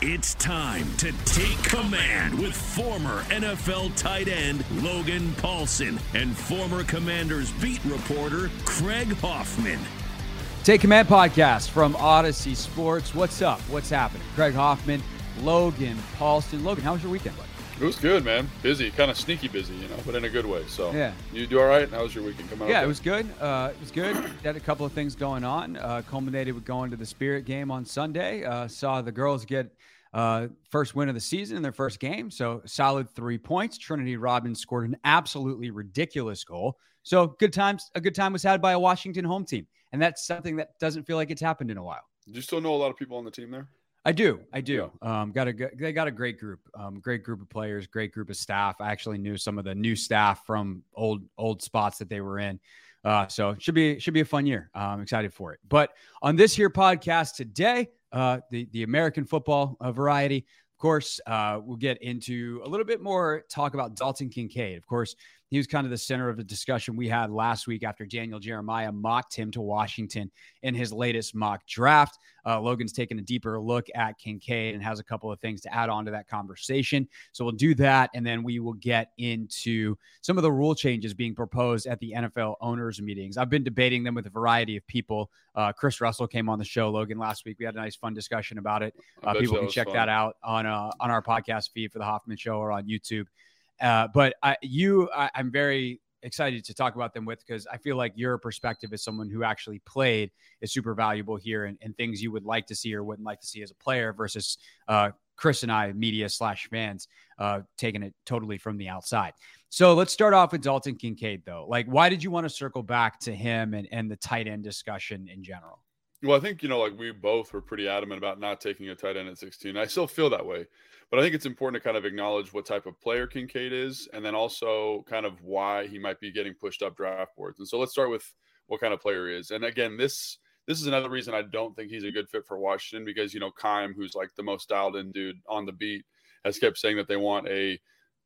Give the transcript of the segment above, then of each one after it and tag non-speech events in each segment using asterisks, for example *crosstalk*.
It's time to take command with former NFL tight end Logan Paulsen and former Commanders beat reporter Craig Hoffman. Take Command podcast from Audacy Sports. What's up? What's happening? Craig Hoffman, Logan Paulsen. Logan, how was your weekend, buddy? It was good, man. Busy, kind of sneaky busy, you know, but in a good way. So yeah, you do all right. How was your weekend? Come out. Yeah, okay? it was good. Uh, it was good. *clears throat* Had a couple of things going on. Uh, culminated with going to the Spirit game on Sunday. Uh, saw the girls get uh, first win of the season in their first game. So solid three points. Trinity Robbins scored an absolutely ridiculous goal. So good times. A good time was had by a Washington home team, and that's something that doesn't feel like it's happened in a while. Do you still know a lot of people on the team there? I do. I do. Yeah. Um, got a they got a great group, um, great group of players, great group of staff. I actually knew some of the new staff from old old spots that they were in. Uh, so should be should be a fun year. Uh, I'm excited for it. But on this here podcast today, uh, the the American football uh, variety, of course, uh, we'll get into a little bit more talk about Dalton Kincaid. Of course, he was kind of the center of the discussion we had last week after Daniel Jeremiah mocked him to Washington in his latest mock draft. Uh, Logan's taken a deeper look at Kincaid and has a couple of things to add on to that conversation. So we'll do that. And then we will get into some of the rule changes being proposed at the NFL owners' meetings. I've been debating them with a variety of people. Uh, Chris Russell came on the show, Logan, last week. We had a nice, fun discussion about it. Uh, people can check fun. that out on, uh, on our podcast feed for the Hoffman Show or on YouTube. Uh, but I, you, I, I'm very excited to talk about them with because I feel like your perspective as someone who actually played is super valuable here and, and things you would like to see or wouldn't like to see as a player versus uh, Chris and I, media slash fans, uh, taking it totally from the outside. So let's start off with Dalton Kincaid, though. Like, why did you want to circle back to him and, and the tight end discussion in general? Well, I think, you know, like we both were pretty adamant about not taking a tight end at 16. I still feel that way. But I think it's important to kind of acknowledge what type of player Kincaid is and then also kind of why he might be getting pushed up draft boards. And so let's start with what kind of player he is. And again, this this is another reason I don't think he's a good fit for Washington because, you know, Keim, who's like the most dialed in dude on the beat, has kept saying that they want a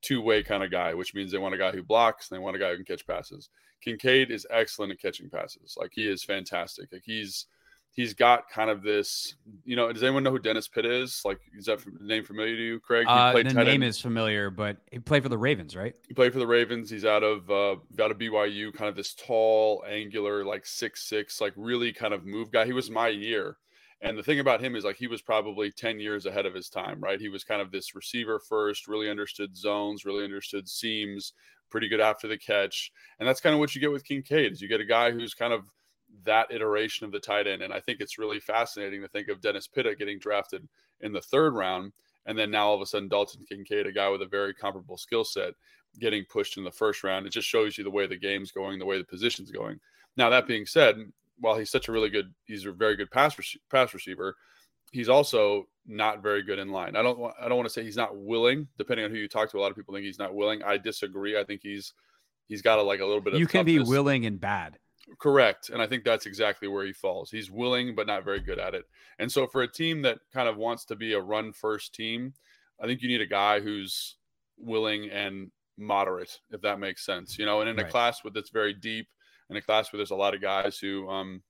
two way kind of guy, which means they want a guy who blocks and they want a guy who can catch passes. Kincaid is excellent at catching passes. Like he is fantastic. Like he's he's got kind of this, you know, does anyone know who Dennis Pitta is? Like, is that name familiar to you, Craig? Uh, the name end. is familiar, but he played for the Ravens, right? He played for the Ravens. He's out of uh, out of BYU, kind of this tall, angular, like six six, like really kind of move guy. He was my year. And the thing about him is like he was probably 10 years ahead of his time, right? He was kind of this receiver first, really understood zones, really understood seams, pretty good after the catch. And that's kind of what you get with Kincaid is you get a guy who's kind of that iteration of the tight end. And I think it's really fascinating to think of Dennis Pitta getting drafted in the third round. And then now all of a sudden, Dalton Kincaid, a guy with a very comparable skill set, getting pushed in the first round. It just shows you the way the game's going, the way the position's going. Now, that being said, while he's such a really good, he's a very good pass, pass receiver, he's also not very good in line. I don't I don't want to say he's not willing. Depending on who you talk to, a lot of people think he's not willing. I disagree. I think he's he's got a like a little bit of you can toughness. be willing and bad. Correct. And I think that's exactly where he falls. He's willing, but not very good at it. And so, for a team that kind of wants to be a run first team, I think you need a guy who's willing and moderate, if that makes sense. You know, and in right. a class with that's very deep, in a class where there's a lot of guys who um,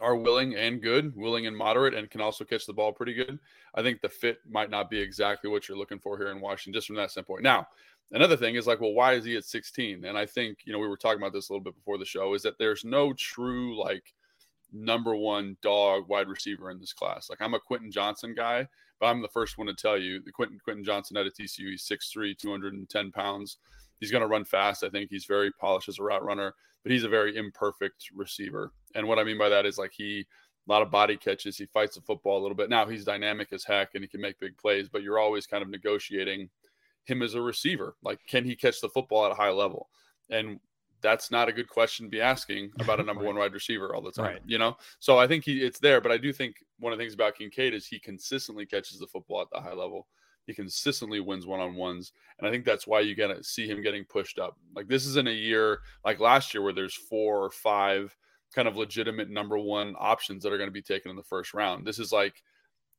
are willing and good, willing and moderate, and can also catch the ball pretty good. I think the fit might not be exactly what you're looking for here in Washington, just from that standpoint. Now, another thing is like, well, why is he at 16? And I think, you know, we were talking about this a little bit before the show is that there's no true like number one dog wide receiver in this class. Like I'm a Quentin Johnston guy, but I'm the first one to tell you the Quentin Quentin Johnston at a TCU. He's 6'3", 210 pounds. He's going to run fast. I think he's very polished as a route runner, but he's a very imperfect receiver. And what I mean by that is like he a lot of body catches. He fights the football a little bit. Now he's dynamic as heck and he can make big plays, but you're always kind of negotiating him as a receiver. Like, can he catch the football at a high level? And that's not a good question to be asking about a *laughs* number right. one wide receiver all the time, right. you know? So I think he it's there, but I do think one of the things about Kincaid is he consistently catches the football at the high level. He consistently wins one on ones. And I think that's why you get to see him getting pushed up. Like this isn't a year like last year where there's four or five kind of legitimate number one options that are going to be taken in the first round. This is like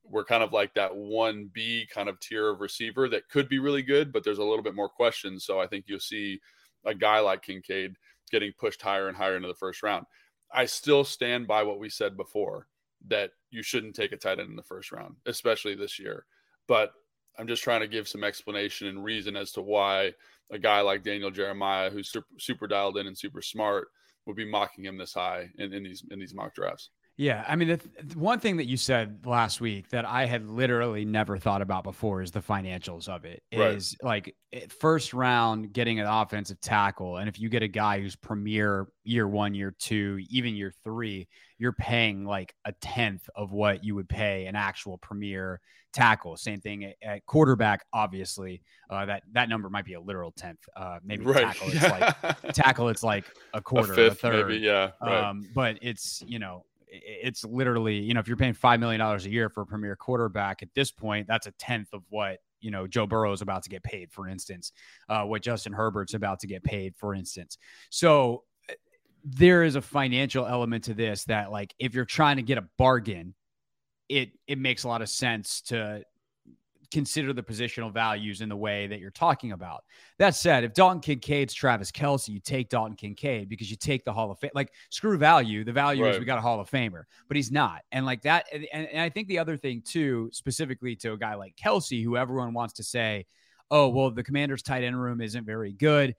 we're kind of like that 1B kind of tier of receiver that could be really good, but there's a little bit more questions. So I think you'll see a guy like Kincaid getting pushed higher and higher into the first round. I still stand by what we said before that you shouldn't take a tight end in the first round, especially this year. But I'm just trying to give some explanation and reason as to why a guy like Daniel Jeremiah, who's super, super dialed in and super smart, would be mocking him this high in, in these in these mock drafts. Yeah, I mean, the, the, one thing that you said last week that I had literally never thought about before is the financials of it. Is right. like eh, first round getting an offensive tackle, and if you get a guy who's premier year one, year two, even year three, you're paying like a tenth of what you would pay an actual premier tackle. Same thing at, at quarterback. Obviously, uh, that that number might be a literal tenth. Uh, maybe right. tackle. It's like *laughs* tackle. It's like a quarter, a, fifth, a third. Maybe, yeah. Right. Um, but it's you know it's literally, you know, if you're paying $5 million a year for a premier quarterback at this point, that's a tenth of what, you know, Joe Burrow is about to get paid, for instance, uh, what Justin Herbert's about to get paid, for instance. So uh, there is a financial element to this that, like, if you're trying to get a bargain, it it makes a lot of sense to consider the positional values in the way that you're talking about. That said, if Dalton Kincaid's Travis Kelce, you take Dalton Kincaid because you take the Hall of Fame. Like screw value. The value right. is we got a Hall of Famer, but he's not. And like that, and, and I think the other thing too, specifically to a guy like Kelce, who everyone wants to say, oh, well, the commander's tight end room isn't very good.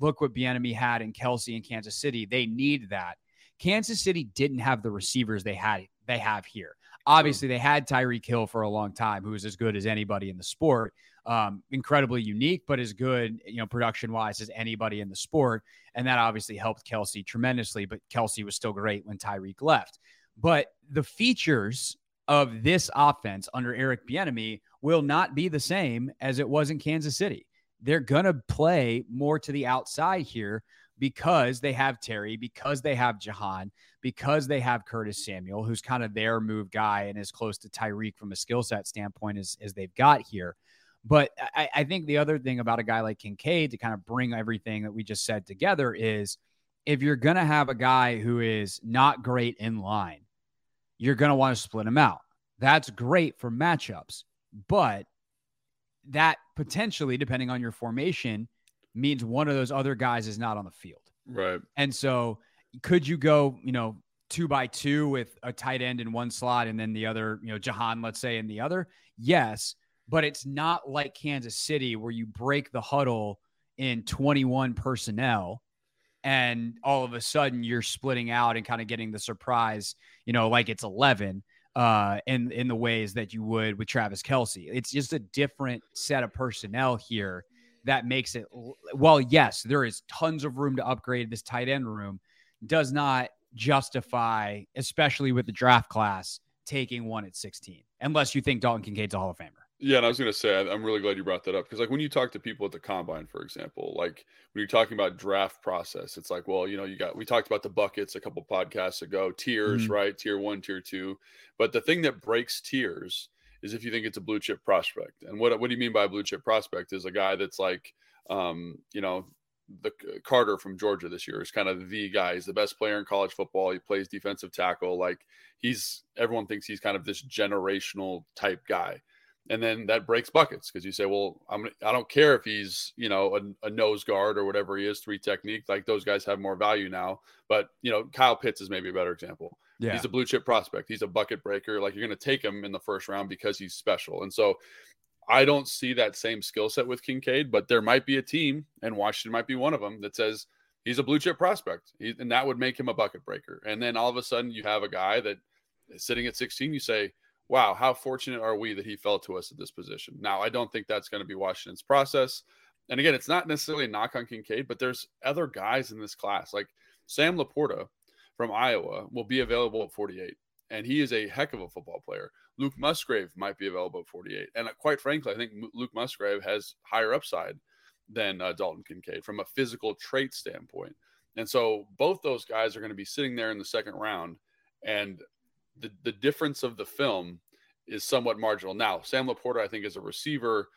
Look what Bieniemy had in Kelce in Kansas City. They need that. Kansas City didn't have the receivers they had they have here. Obviously, they had Tyreek Hill for a long time, who is as good as anybody in the sport. Um, incredibly unique, but as good, you know, production wise as anybody in the sport. And that obviously helped Kelce tremendously, but Kelce was still great when Tyreek left. But the features of this offense under Eric Bieniemy will not be the same as it was in Kansas City. They're going to play more to the outside here because they have Terry, because they have Jahan, because they have Curtis Samuel, who's kind of their move guy and as close to Tyreek from a skill set standpoint as, as they've got here. But I, I think the other thing about a guy like Kincaid to kind of bring everything that we just said together is if you're going to have a guy who is not great in line, you're going to want to split him out. That's great for matchups, but that potentially, depending on your formation, means one of those other guys is not on the field. Right. And so could you go, you know, two by two with a tight end in one slot and then the other, you know, Jahan, let's say, in the other? Yes. But it's not like Kansas City where you break the huddle in 21 personnel and all of a sudden you're splitting out and kind of getting the surprise, you know, like it's 11 uh, in in the ways that you would with Travis Kelce. It's just a different set of personnel here that makes it well yes there is tons of room to upgrade this tight end room does not justify especially with the draft class taking one at 16 unless you think Dalton Kincaid's a Hall of Famer. Yeah, and I was going to say I'm really glad you brought that up because like when you talk to people at the combine for example, like when you're talking about draft process, it's like, well, you know, you got we talked about the buckets a couple podcasts ago, tiers, mm-hmm. right? Tier 1, tier 2. But the thing that breaks tiers is if you think it's a blue chip prospect. And what what do you mean by a blue chip prospect? Is a guy that's like, um, you know, the Carter from Georgia this year is kind of the guy. He's the best player in college football. He plays defensive tackle. Like he's everyone thinks he's kind of this generational type guy. And then that breaks buckets because you say, well, I'm I don't care if he's you know a, a, nose guard or whatever he is, three technique. Like those guys have more value now. But you know, Kyle Pitts is maybe a better example. Yeah. He's a blue chip prospect. He's a bucket breaker. Like you're going to take him in the first round because he's special. And so I don't see that same skill set with Kincaid, but there might be a team, and Washington might be one of them, that says, he's a blue chip prospect, he, and that would make him a bucket breaker. And then all of a sudden, you have a guy that is sitting at 16. You say, "Wow, how fortunate are we that he fell to us at this position?" Now, I don't think that's going to be Washington's process. And again, it's not necessarily a knock on Kincaid, but there's other guys in this class like Sam LaPorta from Iowa will be available at 48, and he is a heck of a football player. Luke Musgrave might be available at 48, and uh, quite frankly, I think Luke Musgrave has higher upside than uh, Dalton Kincaid from a physical trait standpoint. And so both those guys are going to be sitting there in the second round, and the the difference of the film is somewhat marginal. Now, Sam LaPorta, I think, is a receiver.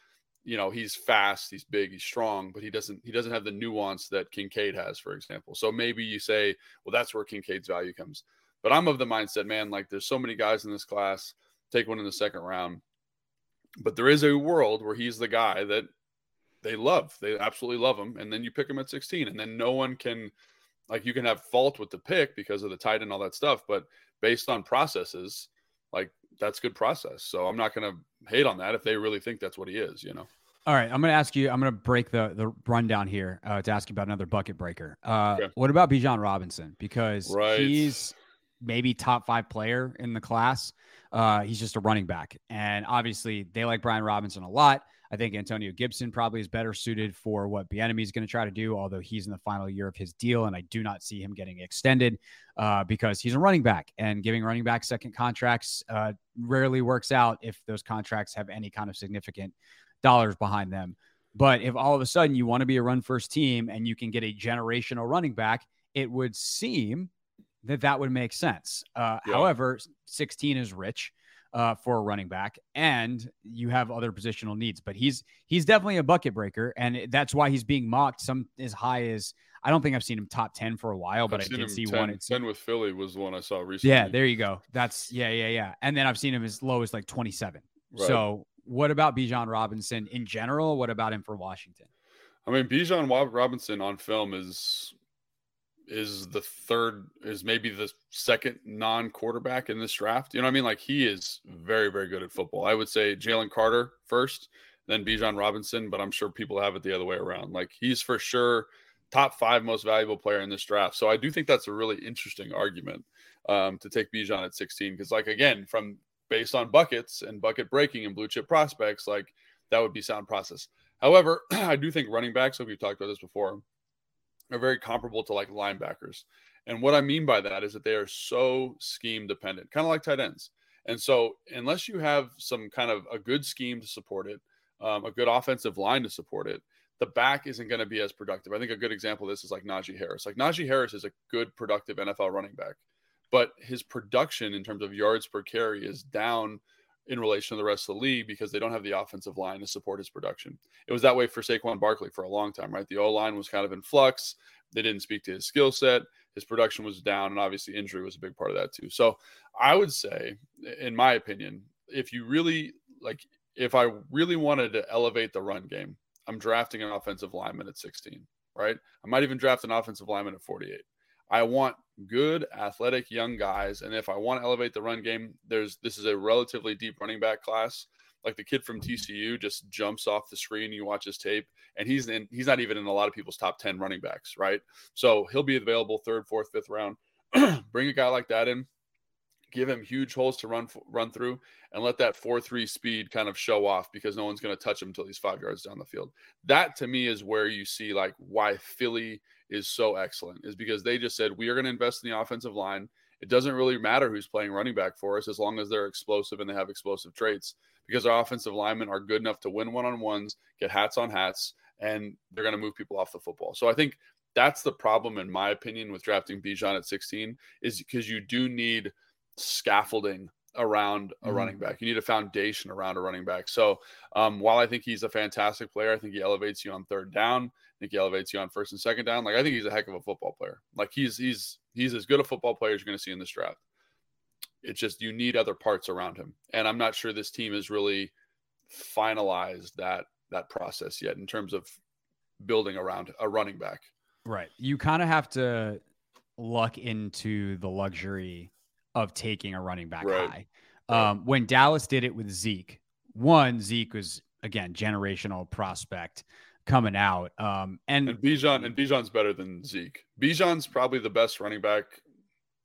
You know, he's fast, he's big, he's strong, but he doesn't he doesn't have the nuance that Kincaid has, for example. So maybe you say, well, that's where Kincaid's value comes. But I'm of the mindset, man, like there's so many guys in this class, take one in the second round. But there is a world where he's the guy that they love. They absolutely love him. And then you pick him at 16, and then no one can, like, you can have fault with the pick because of the tight and all that stuff. But based on processes, like, that's good process. So I'm not going to hate on that if they really think that's what he is, you know? All right, I'm going to ask you. I'm going to break the the rundown here uh, to ask you about another bucket breaker. Uh, okay. What about Bijan Robinson? Because right. he's maybe top five player in the class. Uh, he's just a running back, and obviously they like Brian Robinson a lot. I think Antonio Gibson probably is better suited for what Bieniemy is going to try to do, although he's in the final year of his deal, and I do not see him getting extended uh, because he's a running back, and giving running back second contracts uh, rarely works out if those contracts have any kind of significant dollars behind them. But if all of a sudden you want to be a run first team and you can get a generational running back, it would seem that that would make sense. Uh, yeah. However, 16 is rich uh, for a running back, and you have other positional needs. But he's he's definitely a bucket breaker, and that's why he's being mocked some as high as I don't think I've seen him top 10 for a while, but I've I did see 10, one. It's 10 with Philly was the one I saw recently. Yeah, there you go. That's yeah, yeah, yeah. And then I've seen him as low as like 27. Right. So, what about Bijan Robinson in general? What about him for Washington? I mean, Bijan Robinson on film is is the third is maybe the second non-quarterback in this draft. You know what I mean? Like he is very, very good at football. I would say Jalen Carter first, then Bijan Robinson, but I'm sure people have it the other way around. Like he's for sure top five most valuable player in this draft. So I do think that's a really interesting argument um, to take Bijan at 16 because, like again, from based on buckets and bucket breaking and blue chip prospects, like that would be sound process. However, *clears throat* I do think running backs, like we've talked about this before, are very comparable to like linebackers. And what I mean by that is that they are so scheme dependent, kind of like tight ends. And so, unless you have some kind of a good scheme to support it, um, a good offensive line to support it, the back isn't going to be as productive. I think a good example of this is like Najee Harris. Like Najee Harris is a good, productive NFL running back, but his production in terms of yards per carry is down in relation to the rest of the league because they don't have the offensive line to support his production. It was that way for Saquon Barkley for a long time, right? The O line was kind of in flux. They didn't speak to his skill set. His production was down, and obviously injury was a big part of that too. So I would say, in my opinion, if you really like, if I really wanted to elevate the run game, I'm drafting an offensive lineman at 16, right? I might even draft an offensive lineman at 48. I want good, athletic young guys. And if I want to elevate the run game, there's this is a relatively deep running back class. Like the kid from TCU just jumps off the screen. You watch his tape, and he's in. He's not even in a lot of people's top ten running backs, right? So he'll be available third, fourth, fifth round. *clears throat* Bring a guy like that in give him huge holes to run run through and let that 4-3 speed kind of show off because no one's going to touch him until he's five yards down the field. That to me is where you see like why Philly is so excellent is because they just said we are going to invest in the offensive line. It doesn't really matter who's playing running back for us as long as they're explosive and they have explosive traits because our offensive linemen are good enough to win one-on-ones, get hats on hats, and they're going to move people off the football. So I think that's the problem in my opinion with drafting Bijan at 16 is because you do need – scaffolding around a mm-hmm. running back. You need a foundation around a running back. So um, while I think he's a fantastic player, I think he elevates you on third down. Think he elevates you on first and second down. Like I think he's a heck of a football player. Like he's he's he's as good a football player as you're going to see in this draft. It's just you need other parts around him, and I'm not sure this team has really finalized that that process yet in terms of building around a running back. Right. You kind of have to luck into the luxury of taking a running back right. high. Um, when Dallas did it with Zeke, one, Zeke was again generational prospect. Coming out. Um, and, and Bijan and Bijan's better than Zeke. Bijan's probably the best running back,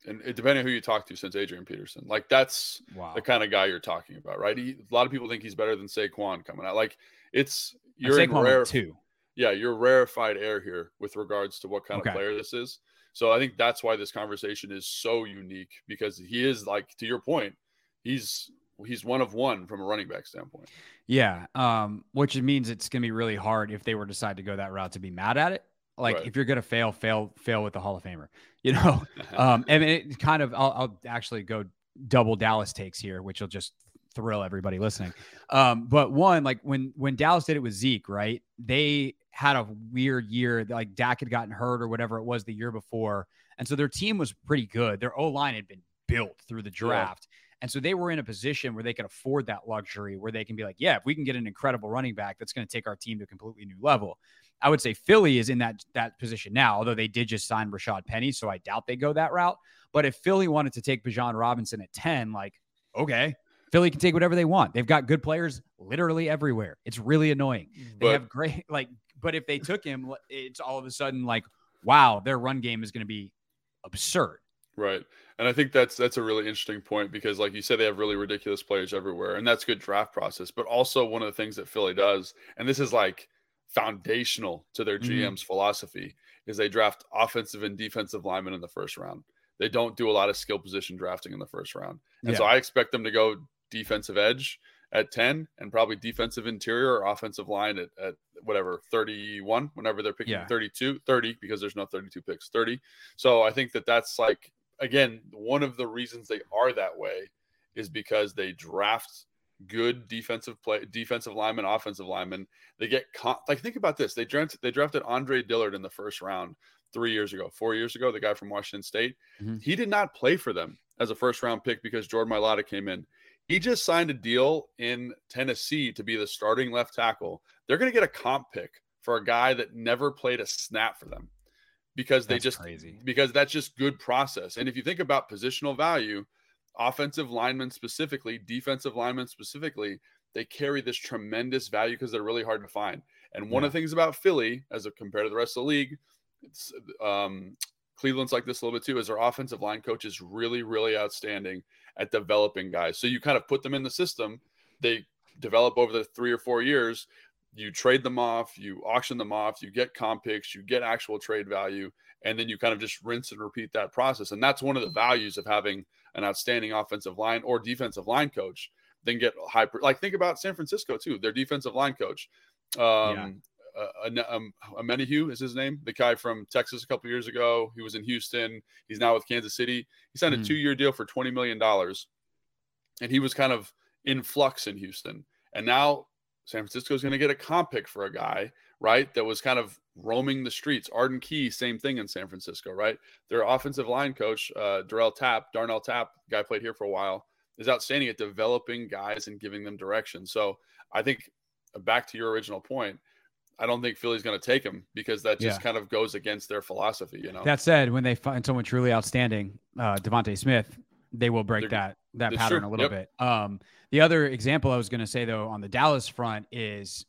and it, depending on who you talk to, since Adrian Peterson. Like that's wow. the kind of guy you're talking about, right? He, a lot of people think he's better than Saquon coming out. Like it's you're in rare too. Yeah, you're rarefied air here with regards to what kind okay. of player this is. So I think that's why this conversation is so unique because he is like to your point, he's he's one of one from a running back standpoint. Yeah, um, which means it's going to be really hard if they were to decide to go that route to be mad at it. Like right. if you're going to fail, fail, fail with the Hall of Famer, you know. *laughs* um, and it kind of, I'll, I'll, actually go double Dallas takes here, which will just thrill everybody listening. Um, but one, like when when Dallas did it with Zeke, right? They had a weird year. Like Dak had gotten hurt or whatever it was the year before, and so their team was pretty good. Their O line had been built through the draft. Yeah and so they were in a position where they could afford that luxury, where they can be like, yeah, if we can get an incredible running back, that's going to take our team to a completely new level. I would say Philly is in that that position now, although they did just sign Rashad Penny, so I doubt they go that route. But if Philly wanted to take Bijan Robinson at 10, like, okay, Philly can take whatever they want. They've got good players literally everywhere. It's really annoying. Mm, they have great, *laughs* like, but if they took him, it's all of a sudden like, wow, their run game is going to be absurd. Right. And I think that's that's a really interesting point because like you said they have really ridiculous players everywhere and that's good draft process. But also one of the things that Philly does and this is like foundational to their GM's mm. philosophy is they draft offensive and defensive linemen in the first round. They don't do a lot of skill position drafting in the first round. And yeah. so I expect them to go defensive edge at 10 and probably defensive interior or offensive line at, at whatever 31 whenever they're picking yeah. 32 30 because there's no 32 picks 30 so i think that that's like again, one of the reasons they are that way is because they draft good defensive play, defensive linemen, offensive linemen. They get con- like think about this. They drafted they drafted Andre Dillard in the first round three years ago, four years ago. The guy from Washington State. Mm-hmm. He did not play for them as a first round pick because Jordan Mailata came in. He just signed a deal in Tennessee to be the starting left tackle. They're going to get a comp pick for a guy that never played a snap for them because they that's just crazy because that's just good process. And if you think about positional value, offensive linemen specifically, defensive linemen specifically, they carry this tremendous value because they're really hard to find. And one yeah. of the things about Philly, as a compared to the rest of the league, it's um, Cleveland's like this a little bit too, is their offensive line coach is really, really outstanding at developing guys. So you kind of put them in the system, they develop over the three or four years you trade them off, you auction them off, you get comp picks, you get actual trade value, and then you kind of just rinse and repeat that process. And that's one of the values of having an outstanding offensive line or defensive line coach. Then get hyper like think about San Francisco too. Their defensive line coach, um, yeah. uh, um, is his name, the guy from Texas a couple years ago. He was in Houston. He's now with Kansas City. He signed mm. a hmm. two-year deal for twenty million dollars, and he was kind of in flux in Houston. And now San Francisco is going to get a comp pick for a guy, right? That was kind of roaming the streets. Arden Key, same thing in San Francisco, right? Their offensive line coach, uh, Darryl Tapp, Darnell Tapp, guy played here for a while, is outstanding at developing guys and giving them direction. So I think uh, back to your original point, I don't think Philly's going to take him because that just yeah. kind of goes against their philosophy. You know. That said, when they find someone truly outstanding, uh, DeVonta Smith, they will break that that pattern true. a little yep. bit. Um, the other example I was going to say though on the Dallas front is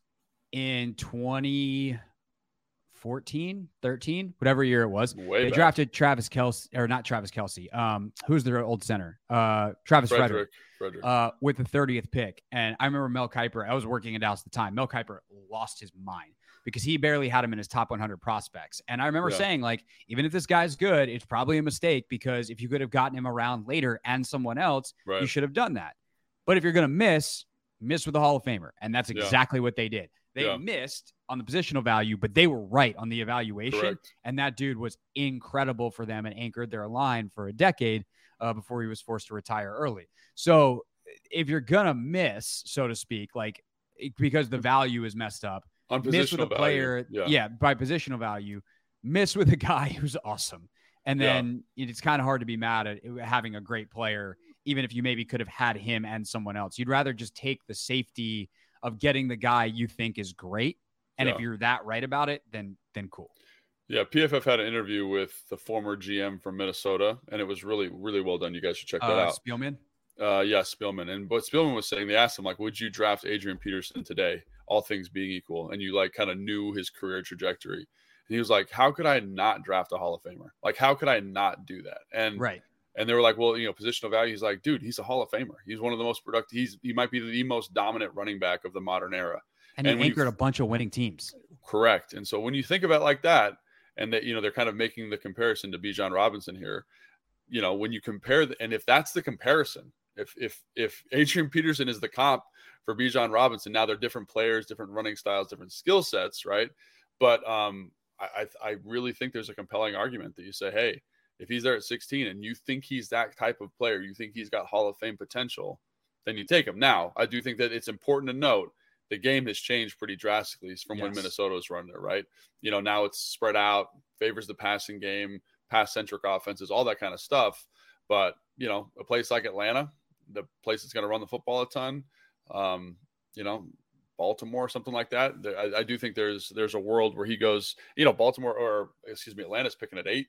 in 2014, 13, whatever year it was, Way they back. drafted Travis Kelce or not Travis Kelce. Um, who's their old center? Uh, Travis Frederick. Frederick. Uh, with the 30th pick. And I remember Mel Kiper, I was working in Dallas at the time. Mel Kiper lost his mind because he barely had him in his top 100 prospects. And I remember yeah. saying, like, even if this guy's good, it's probably a mistake because if you could have gotten him around later and someone else, right. you should have done that. But if you're going to miss, miss with the Hall of Famer. And that's exactly yeah. what they did. They yeah. missed on the positional value, but they were right on the evaluation. Correct. And that dude was incredible for them and anchored their line for a decade uh, before he was forced to retire early. So if you're going to miss, so to speak, like because the value is messed up, miss with a player, yeah. yeah, by positional value, miss with a guy *laughs* who's awesome. And then yeah. it's kind of hard to be mad at having a great player even if you maybe could have had him and someone else. You'd rather just take the safety of getting the guy you think is great. And yeah. if you're that right about it, then then cool. Yeah, PFF had an interview with the former GM from Minnesota, and it was really, really well done. You guys should check that uh, out. Spielman. Uh, yeah, Spielman. And what Spielman was saying, they asked him like, "Would you draft Adrian Peterson today, all things being equal?" And you like kind of knew his career trajectory. And he was like, "How could I not draft a Hall of Famer? Like, how could I not do that?" And right. And they were like, "Well, you know, positional value." He's like, "Dude, he's a Hall of Famer. He's one of the most productive. He's he might be the most dominant running back of the modern era." And he anchored you, a bunch of winning teams. Correct. And so when you think about like that, and that you know they're kind of making the comparison to Bijan Robinson here, you know, when you compare the, and if that's the comparison, if if if Adrian Peterson is the comp for Bijan Robinson, now they're different players, different running styles, different skill sets, right? But um, I I really think there's a compelling argument that you say, hey, if he's there at 16 and you think he's that type of player, you think he's got Hall of Fame potential, then you take him. Now, I do think that it's important to note the game has changed pretty drastically from yes. when Minnesota was running it, right? You know, now it's spread out, favors the passing game, pass centric offenses, all that kind of stuff. But, you know, a place like Atlanta, the place that's going to run the football a ton. Um, you know, Baltimore, something like that. I, I, do think there's there's a world where he goes. You know, Baltimore or excuse me, Atlanta's picking at eight.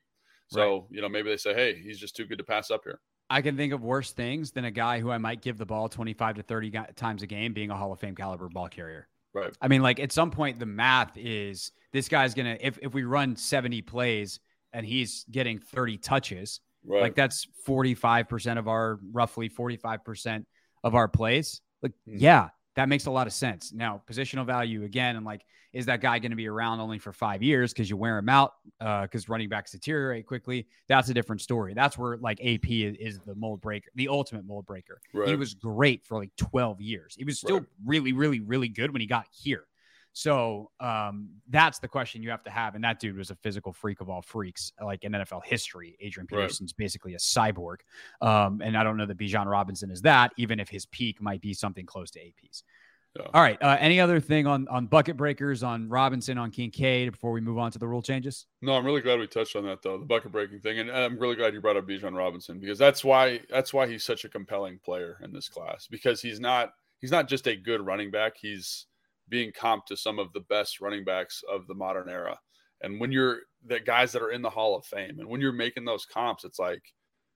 So right. you know, maybe they say, hey, he's just too good to pass up here. I can think of worse things than a guy who I might give the ball 25 to 30 times a game being a Hall of Fame caliber ball carrier. Right. I mean, like at some point, the math is this guy's gonna if if we run 70 plays and he's getting 30 touches, Right. Like that's 45% of our roughly 45% of our plays. Like, mm. yeah, that makes a lot of sense. Now, positional value again, and like, is that guy going to be around only for five years because you wear him out because uh, running backs deteriorate quickly? That's a different story. That's where like AP is, is the mold breaker, the ultimate mold breaker. Right. He was great for like 12 years. He was still right. really, really, really good when he got here. So um, that's the question you have to have. And that dude was a physical freak of all freaks, like in NFL history. Adrian Peterson's right. basically a cyborg. Um, and I don't know that Bijan Robinson is that, even if his peak might be something close to AP's. Yeah. All right. Uh, any other thing on on bucket breakers, on Robinson, on Kincaid before we move on to the rule changes? No, I'm really glad we touched on that though, the bucket breaking thing, and I'm really glad you brought up Bijan Robinson because that's why that's why he's such a compelling player in this class because he's not he's not just a good running back. He's being comped to some of the best running backs of the modern era. And when you're the guys that are in the Hall of Fame, and when you're making those comps, it's like,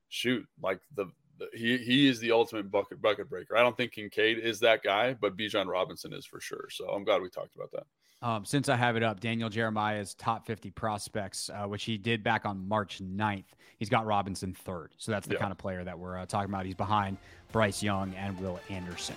shoot, like the, the he he is the ultimate bucket bucket breaker. I don't think Kincaid is that guy, but Bijan Robinson is for sure. So I'm glad we talked about that. Um, since I have it up, Daniel Jeremiah's top 50 prospects, uh, which he did back on March 9th, he's got Robinson third. So that's the yeah. kind of player that we're uh, talking about. He's behind Bryce Young and Will Anderson.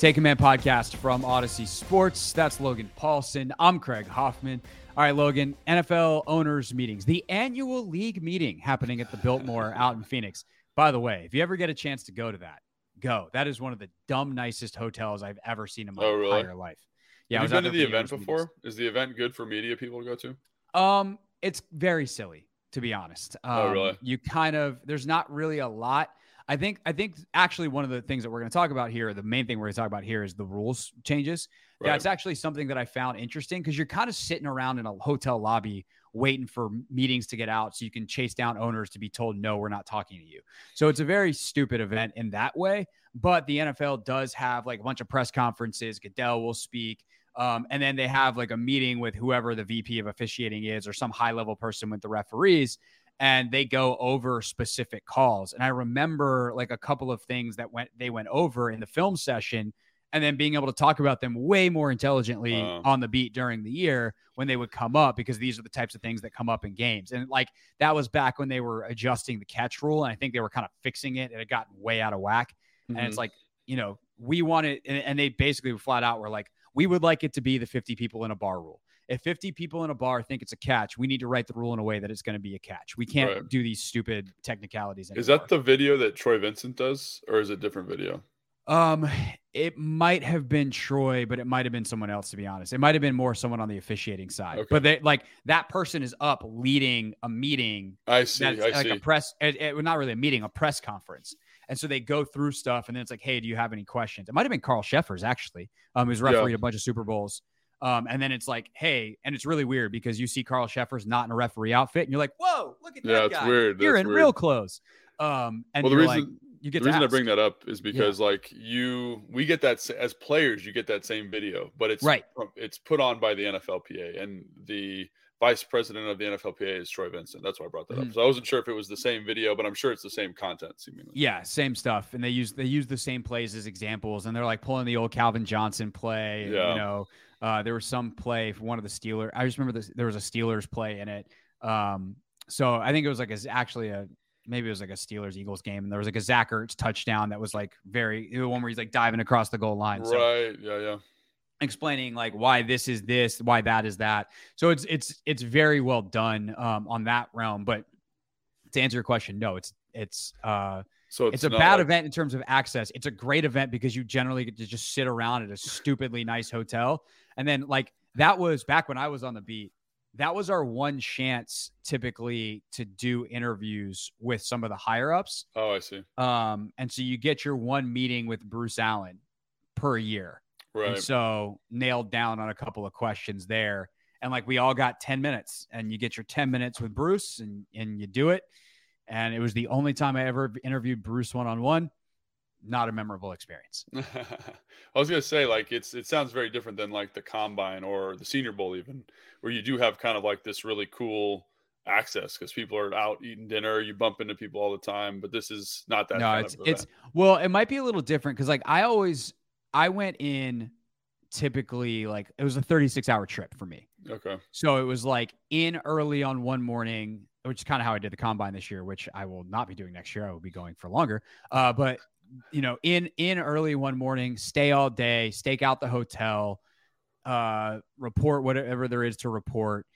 Take Command podcast from Audacy Sports. That's Logan Paulsen. I'm Craig Hoffman. All right, Logan, NFL owners meetings, the annual league meeting happening at the Biltmore *laughs* out in Phoenix. By the way, if you ever get a chance to go to that, go. That is one of the dumb nicest hotels I've ever seen in my oh, really? entire life. Yeah, Have you been to the event before? Meetings. Is the event good for media people to go to? Um, it's very silly to be honest. Um, oh, really? You kind of there's not really a lot I think I think actually one of the things that we're going to talk about here, the main thing we're going to talk about here is the rules changes. Right. That's actually something that I found interesting because you're kind of sitting around in a hotel lobby waiting for meetings to get out so you can chase down owners to be told no, we're not talking to you. So it's a very stupid event in that way. But the NFL does have like a bunch of press conferences. Goodell will speak. Um, and then they have like a meeting with whoever the VP of officiating is or some high level person with the referees and they go over specific calls. And I remember like a couple of things that went they went over in the film session and then being able to talk about them way more intelligently Uh. on the beat during the year when they would come up because these are the types of things that come up in games. And like that was back when they were adjusting the catch rule. And I think they were kind of fixing it. And it gotten way out of whack. And it's Mhm. like, you know, we want it. And, and they basically flat out were like, we would like it to be the 50 people in a bar rule. If 50 people in a bar think it's a catch, we need to write the rule in a way that it's going to be a catch. We can't Right. do these stupid technicalities. Is that the video that Troy Vincent does, or is it a different video? Um, it might have been Troy, but it might have been someone else. To be honest, it might have been more someone on the officiating side. Okay. But they like that person is up leading a meeting. I see. I like see. a press. It, it, well, not really a meeting, a press conference. And so they go through stuff, and then it's like, "Hey, do you have any questions?" It might have been Carl Cheffers actually, um, who's Yeah. refereed a bunch of Super Bowls. Um, and then it's like, "Hey," and it's really weird because you see Carl Cheffers not in a referee outfit, and you're like, "Whoa, look at Yeah, that it's guy! weird. You're That's in real weird. clothes." Um, and well, the reason like, you get the reason I bring that up is because like you, we get that as players, you get that same video, but it's Right. It's put on by the NFLPA, and the vice president of the NFLPA is Troy Vincent. That's why I brought that Mhm. up. So I wasn't sure if it was the same video, but I'm sure it's the same content, seemingly. Yeah, same stuff. And they use they use the same plays as examples, and they're like pulling the old Calvin Johnson play. and, Yeah. You know, uh, there was some play for one of the Steelers. I just remember this, there was a Steelers play in it. Um, so I think it was like a, actually a maybe it was like a Steelers Eagles game, and there was like a Zach Ertz touchdown that was like very the one where he's like diving across the goal line. So Right. Yeah. Yeah. explaining like why this is this, why that is that. So it's it's it's very well done um, on that realm. But to answer your question, no, it's it's uh So it's, it's, a bad like- event in terms of access. It's a great event because you generally get to just sit around at a stupidly nice hotel. And then like that was back when I was on the beat. That was our one chance typically to do interviews with some of the higher ups. Oh, I see. Um, and so you get your one meeting with Bruce Allen per year. And Right. so nailed down on a couple of questions there. And like we all got 10 minutes and you get your 10 minutes with Bruce and, and you do it. And it was the only time I ever interviewed Bruce one on one. Not a memorable experience. *laughs* I was gonna say like it's it sounds very different than like the combine or the Senior Bowl even, where you do have kind of like this really cool access because people are out eating dinner, you bump into people all the time, but this is not that. no, kind it's it's well, it might be a little different because like I always I went in typically like it was a 36 hour trip for me. okay. So it was like in early on one morning, which is kind of how I did the combine this year, which I will not be doing next year. I will be going for longer. Uh, but you know, in in early one morning, stay all day, stake out the hotel, uh, report whatever there is to report.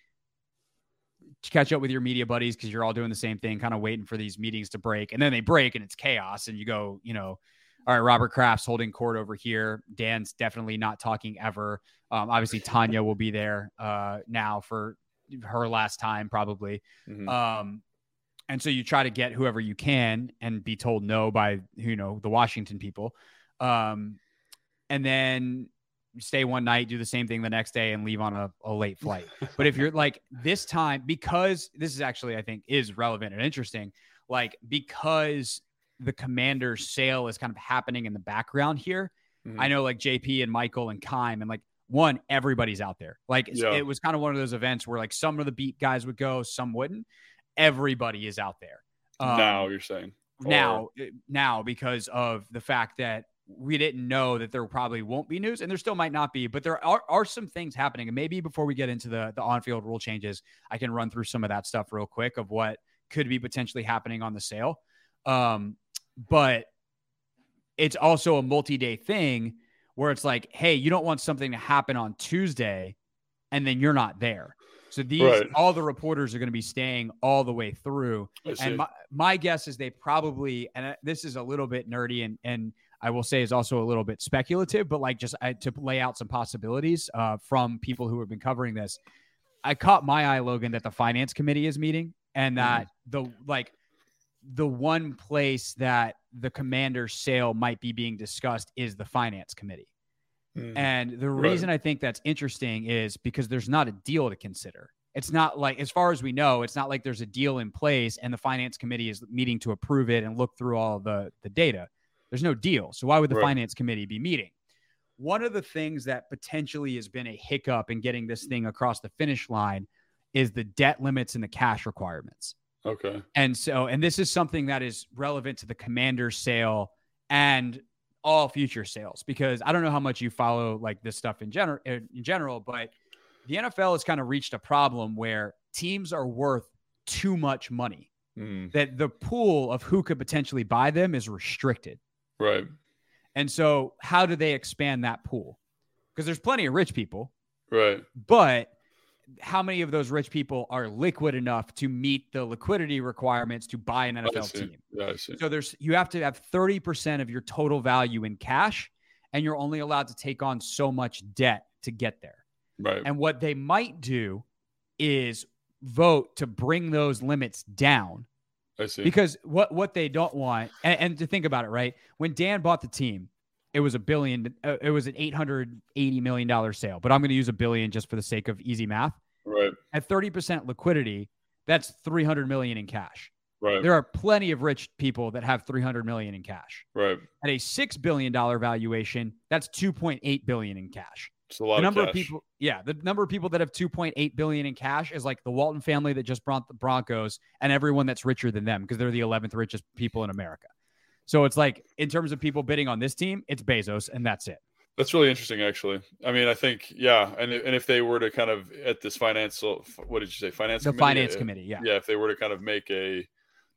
to Catch up with your media buddies because you're all doing the same thing, kind of waiting for these meetings to break, and then they break and it's chaos, and you go, you know, all right, Robert Kraft's holding court over here. Dan's definitely not talking ever. Um, obviously, Tanya will be there uh, now for her last time, probably. Mhm. Um, and so you try to get whoever you can and be told no by, you know, the Washington people. Um, and then stay one night, do the same thing the next day, and leave on a, a late flight. but if you're *laughs* like this time, because this is actually, I think, is relevant and interesting, like because the commander's sale is kind of happening in the background here. Mhm. I know like JP and Michael and Keim and like one, everybody's out there. Like Yeah. it was kind of one of those events where like some of the beat guys would go, some wouldn't. Everybody is out there. Um, now you're saying now, uh, now because of the fact that we didn't know that there probably won't be news, and there still might not be, but there are, are some things happening. And maybe before we get into the the on field rule changes, I can run through some of that stuff real quick of what could be potentially happening on the sale. Um, but it's also a multi day thing where it's like, hey, you don't want something to happen on Tuesday, and then you're not there. So these Right. all the reporters are going to be staying all the way through. And my, my guess is they probably, and uh, this is a little bit nerdy and, and I will say is also a little bit speculative, but like just uh, to lay out some possibilities uh, from people who have been covering this. I caught my eye, Logan, that the finance committee is meeting and that the like the one place that the commander's sale might be being discussed is the finance committee. Mm. And the Right. reason I think that's interesting is because there's not a deal to consider. It's not like, as far as we know, it's not like there's a deal in place and the finance committee is meeting to approve it and look through all the, the data. There's no deal. So why would the Right. finance committee be meeting? One of the things that potentially has been a hiccup in getting this thing across the finish line is the debt limits and the cash requirements. Okay. And so, and this is something that is relevant to the commander sale and all future sales because I don't know how much you follow like this stuff in general in general, but the NFL has kind of reached a problem where teams are worth too much money. Mm. That the pool of who could potentially buy them is restricted. Right. And so how do they expand that pool? Because there's plenty of rich people. Right. But how many of those rich people are liquid enough to meet the liquidity requirements to buy an NFL team? Yeah, I see. So there's you have to have 30% of your total value in cash and you're only allowed to take on so much debt to get there. Right. And what they might do is vote to bring those limits down. I see. Because what what they don't want and, and to think about it, right? When Dan bought the team, it was a billion uh, it was an 880 million dollar sale, but I'm going to use a billion just for the sake of easy math. Right. At 30% liquidity, that's 300 million in cash. Right. There are plenty of rich people that have 300 million in cash. Right. At a 6 billion dollar valuation, that's 2.8 billion in cash. It's a lot the number of, of, people, yeah, the number of people that have 2.8 billion in cash is like the Walton family that just brought the Broncos and everyone that's richer than them because they're the 11th richest people in America. So it's like in terms of people bidding on this team, it's Bezos and that's it. That's really interesting, actually. I mean, I think, yeah, and and if they were to kind of at this financial, what did you say, finance? The committee? finance committee, yeah, yeah. If they were to kind of make a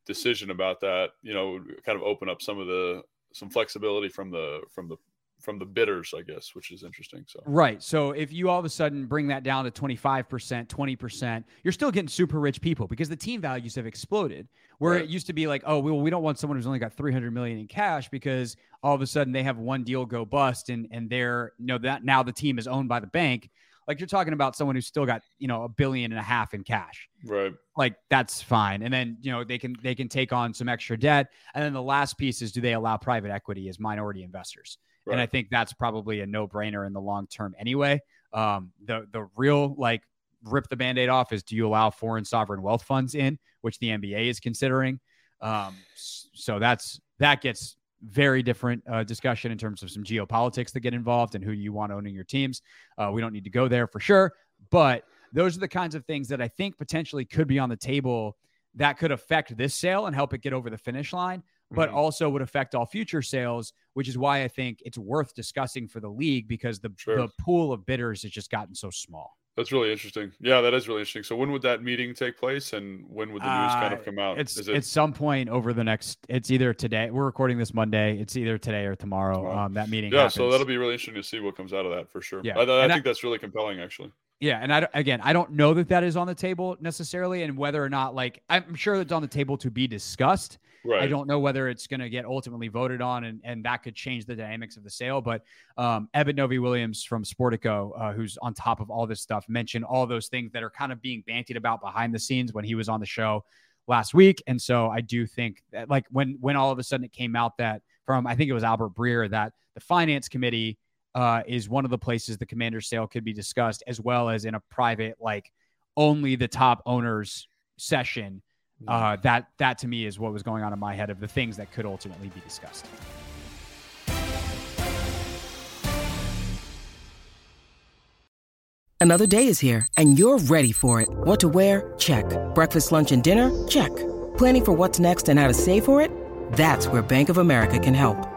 decision about that, you know, kind of open up some of the some flexibility from the from the from the bidders, I guess, which is interesting. So Right. So if you all of a sudden bring that down to 25%, 20%, you're still getting super rich people because the team values have exploded. Where Right. it used to be like, oh, well, we don't want someone who's only got 300 million in cash because all of a sudden they have one deal go bust and and they're, you know, that now the team is owned by the bank. Like you're talking about someone who's still got, you know, a billion and a half in cash. right, Like that's fine. And then, you know, they can they can take on some extra debt. And then the last piece is do they allow private equity as minority investors? Right, and I think that's probably a no brainer in the long term anyway. Um, the the real like rip the band aid off is do you allow foreign sovereign wealth funds in, which the NBA is considering. Um, so that's that gets very different uh, discussion in terms of some geopolitics that get involved and who you want owning your teams. Uh, we don't need to go there for sure, but those are the kinds of things that I think potentially could be on the table that could affect this sale and help it get over the finish line but Mhm. also would affect all future sales, which is why I think it's worth discussing for the league because the, Sure. the pool of bidders has just gotten so small. that's really interesting. Yeah, that is really interesting. So when would that meeting take place, and when would the news kind Uh, of come out? It's Is it it's some point over the next. It's either today. We're recording this Monday. It's either today or tomorrow. Wow. Um, that meeting. yeah, so that'll be really interesting to see what comes out of that for sure. Yeah, I, I and I- think that's really compelling, actually. Yeah, and I again, I don't know that that is on the table necessarily, and whether or not like I'm sure it's on the table to be discussed. Right. I don't know whether it's going to get ultimately voted on, and, and that could change the dynamics of the sale. But um, Eben Novy-Williams from Sportico, uh, who's on top of all this stuff, mentioned all those things that are kind of being bantied about behind the scenes when he was on the show last week. And so I do think that, like, when when all of a sudden it came out that from I think it was Albert Breer that the finance committee uh, is one of the places the commander sale could be discussed, as well as in a private, like, only the top owners session uh, that that to me is what was going on in my head of the things that could ultimately be discussed. Another day is here, and you're ready for it. What to wear? Check. Breakfast, lunch, and dinner? Check. Planning for what's next and how to save for it? That's where Bank of America can help.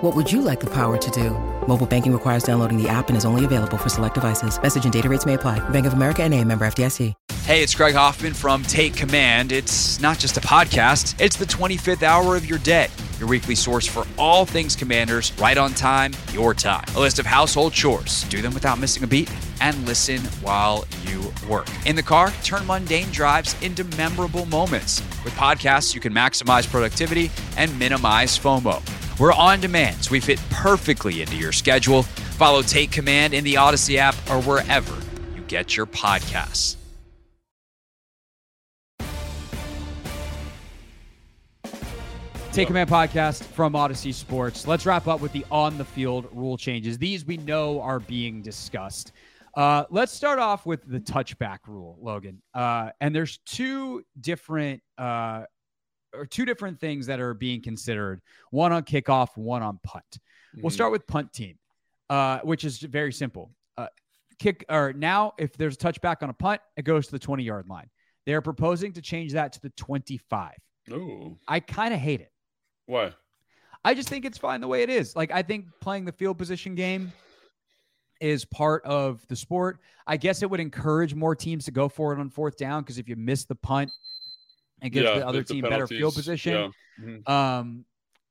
What would you like the power to do? Mobile banking requires downloading the app and is only available for select devices. Message and data rates may apply. Bank of America and a member FDIC. Hey, it's Craig Hoffman from Take Command. It's not just a podcast, it's the 25th hour of your day. Your weekly source for all things commanders, right on time, your time. A list of household chores. Do them without missing a beat and listen while you work. In the car, turn mundane drives into memorable moments. With podcasts, you can maximize productivity and minimize FOMO. We're on demand, so we fit perfectly into your schedule. Follow Take Command in the Audacy app or wherever you get your podcasts. Take Command podcast from Audacy Sports. Let's wrap up with the on the field rule changes. These we know are being discussed. Uh, let's start off with the touchback rule, Logan. Uh, and there's two different uh, or two different things that are being considered. One on kickoff, one on punt. We'll Mhm. start with punt team. uh, which is very simple. Uh, kick or now, if there's a touchback on a punt, it goes to the 20 yard line. They are proposing to change that to the 25. Ooh. I kind of hate it. Why? I just think it's fine the way it is. Like I think playing the field position game is part of the sport. I guess it would encourage more teams to go for it on fourth down because if you miss the punt, it gives Yeah, the other the- the team better field position. yeah. Mhm. Um,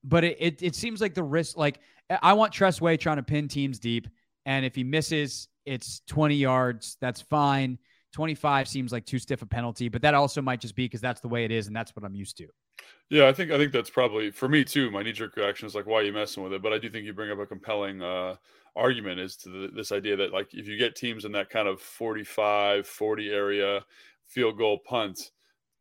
but it, it it seems like the risk. Like I want Tress Way trying to pin teams deep, and if he misses, it's 20 yards. That's fine. 25 seems like too stiff a penalty, but that also might just be because that's the way it is and that's what I'm used to. Yeah, I think I think that's probably for me too. My knee jerk reaction is like, why are you messing with it? But I do think you bring up a compelling uh, argument as to the, this idea that like if you get teams in that kind of 45, 40 area field goal punt,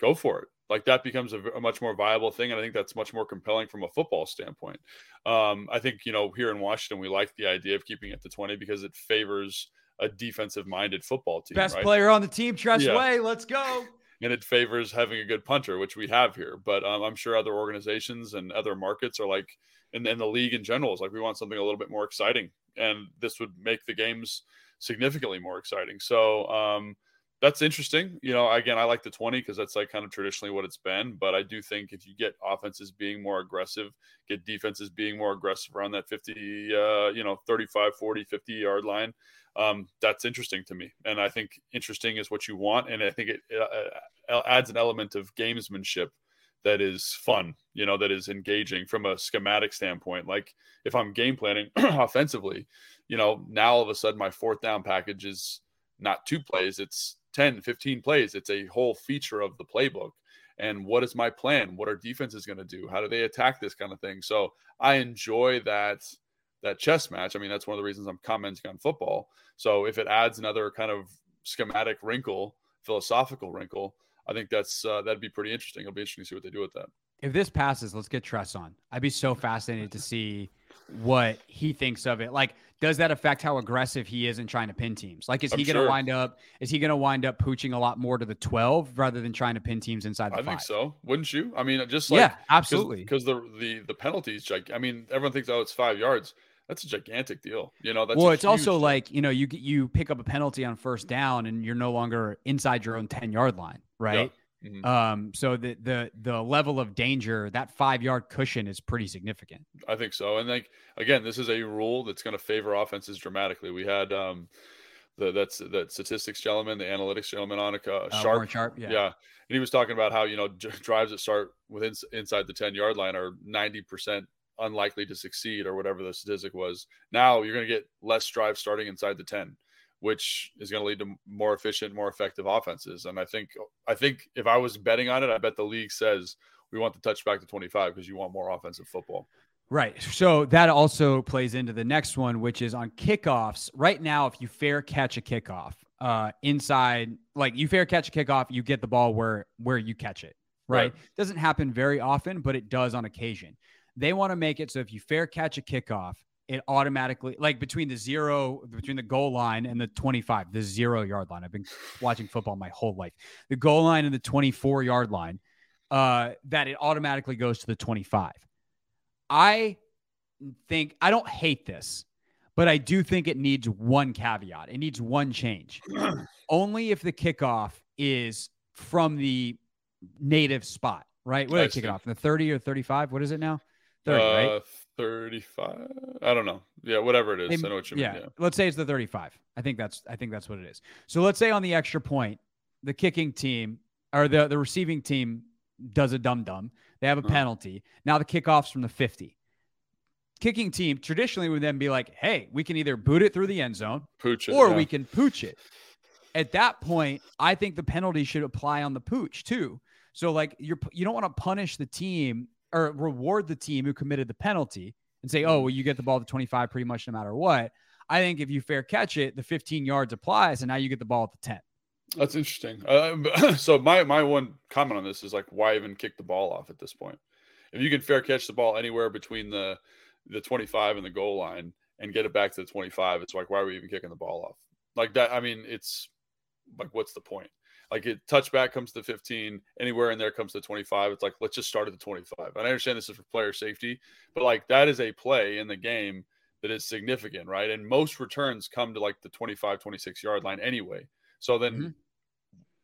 go for it. Like that becomes a much more viable thing, and I think that's much more compelling from a football standpoint. Um, I think you know here in Washington we like the idea of keeping it to twenty because it favors a defensive minded football team. Best right? player on the team, Tress Yeah. Way. Let's go. *laughs* and it favors having a good punter, which we have here. But um, I'm sure other organizations and other markets are like, and, and the league in general is like, we want something a little bit more exciting, and this would make the games significantly more exciting. So um, that's interesting. You know, again, I like the 20 because that's like kind of traditionally what it's been. But I do think if you get offenses being more aggressive, get defenses being more aggressive around that 50, uh, you know, 35, 40, 50 yard line, um, that's interesting to me. And I think interesting is what you want. And I think it uh, uh, adds an element of gamesmanship that is fun, you know, that is engaging from a schematic standpoint. Like if I'm game planning *clears throat* offensively, you know, now all of a sudden my fourth down package is not two plays, it's 10, 15 plays. It's a whole feature of the playbook. And what is my plan? What are defenses going to do? How do they attack this kind of thing? So I enjoy that that chess match. I mean, that's one of the reasons I'm commenting on football. So if it adds another kind of schematic wrinkle, philosophical wrinkle, I think that's uh, that'd be pretty interesting. It'll be interesting to see what they do with that. If this passes, let's get Tress on. I'd be so fascinated to see what he thinks of it. Like, does that affect how aggressive he is in trying to pin teams? Like, is I'm he going to sure. wind up? Is he going to wind up pooching a lot more to the twelve rather than trying to pin teams inside the I five? think so. Wouldn't you? I mean, just like Yeah, absolutely. Because the the the penalties, like I mean, everyone thinks oh, it's five yards. That's a gigantic deal. You know, that's well, it's also huge- like you know you you pick up a penalty on first down and you're no longer inside your own ten yard line, right? Mhm. Um, so the the the level of danger that five yard cushion is pretty significant. I think so. And like again, this is a rule that's going to favor offenses dramatically. We had um the that's that statistics gentleman, the analytics gentleman on a uh, Uh, sharp, Warren Sharp, yeah. yeah. And he was talking about how you know d- drives that start within inside the ten yard line are ninety percent unlikely to succeed or whatever the statistic was. Now you're going to get less drives starting inside the ten, which is going to lead to more efficient, more effective offenses. And I think I think if I was betting on it, I bet the league says we want the touchback to twenty five because you want more offensive football. Right. So that also plays into the next one, which is on kickoffs. Right now, if you fair catch a kickoff uh, inside, like you fair catch a kickoff, you get the ball where where you catch it. Right. Right. Doesn't happen very often, but it does on occasion. They want to make it so if you fair catch a kickoff, it automatically like between the zero between the goal line and the 25 the zero yard line i've been watching football my whole life the goal line and the 24 yard line uh that it automatically goes to the 25 I think I don't hate this, but I do think it needs one caveat. It needs one change. *clears throat* Only if the kickoff is from the native spot, right? What I they kicking see. off? The 30 or 35? What is it now? 30, uh, right? 35. I don't know. Yeah, whatever it is. They- I know what you yeah, mean. Yeah. Let's say it's the 35. I think that's I think that's what it is. So let's say on the extra point, the kicking team or the the receiving team does a dum dum. They have a Uh-huh. penalty. Now the kickoff's from the 50. Kicking team traditionally would then be like, "Hey, we can either boot it through the end zone Pooch it, or yeah. we can pooch it." *laughs* At that point, I think the penalty should apply on the pooch too. So like you're you don't want to punish the team or reward the team who committed the penalty and say, "Oh, well, you get the ball to 25 pretty much no matter what." I think if you fair catch it, the 15 yards applies, and now you get the ball at the 10. That's interesting. Uh, *clears throat* so my my one comment on this is like, why even kick the ball off at this point? If you can fair catch the ball anywhere between the the 25 and the goal line and get it back to the 25, it's like, why are we even kicking the ball off? Like that. I mean, it's like, what's the point? Like it touchback comes to 15, anywhere in there comes to 25. It's like, let's just start at the 25. And I understand this is for player safety, but like that is a play in the game that is significant, right? And most returns come to like the 25, 26 yard line anyway. So then mm-hmm.